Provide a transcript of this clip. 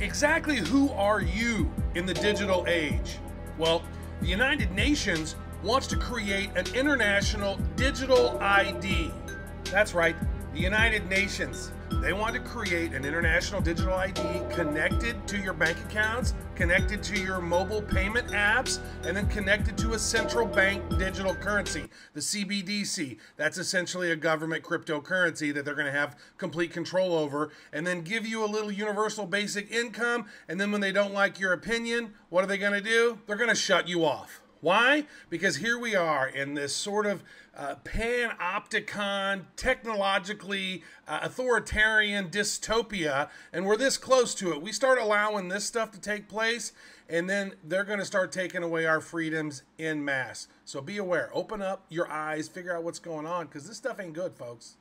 exactly who are you in the digital age? Well, the United Nations wants to create an international digital ID. That's right, the United Nations. They want to create an international digital ID connected to your bank accounts, connected to your mobile payment apps, and then connected to a central bank digital currency, the CBDC. That's essentially a government cryptocurrency that they're going to have complete control over, and then give you a little universal basic income. And then when they don't like your opinion, what are they going to do? They're going to shut you off. Why? Because here we are in this sort of uh, panopticon, technologically uh, authoritarian dystopia, and we're this close to it. We start allowing this stuff to take place, and then they're going to start taking away our freedoms in mass. So be aware, open up your eyes, figure out what's going on, because this stuff ain't good, folks.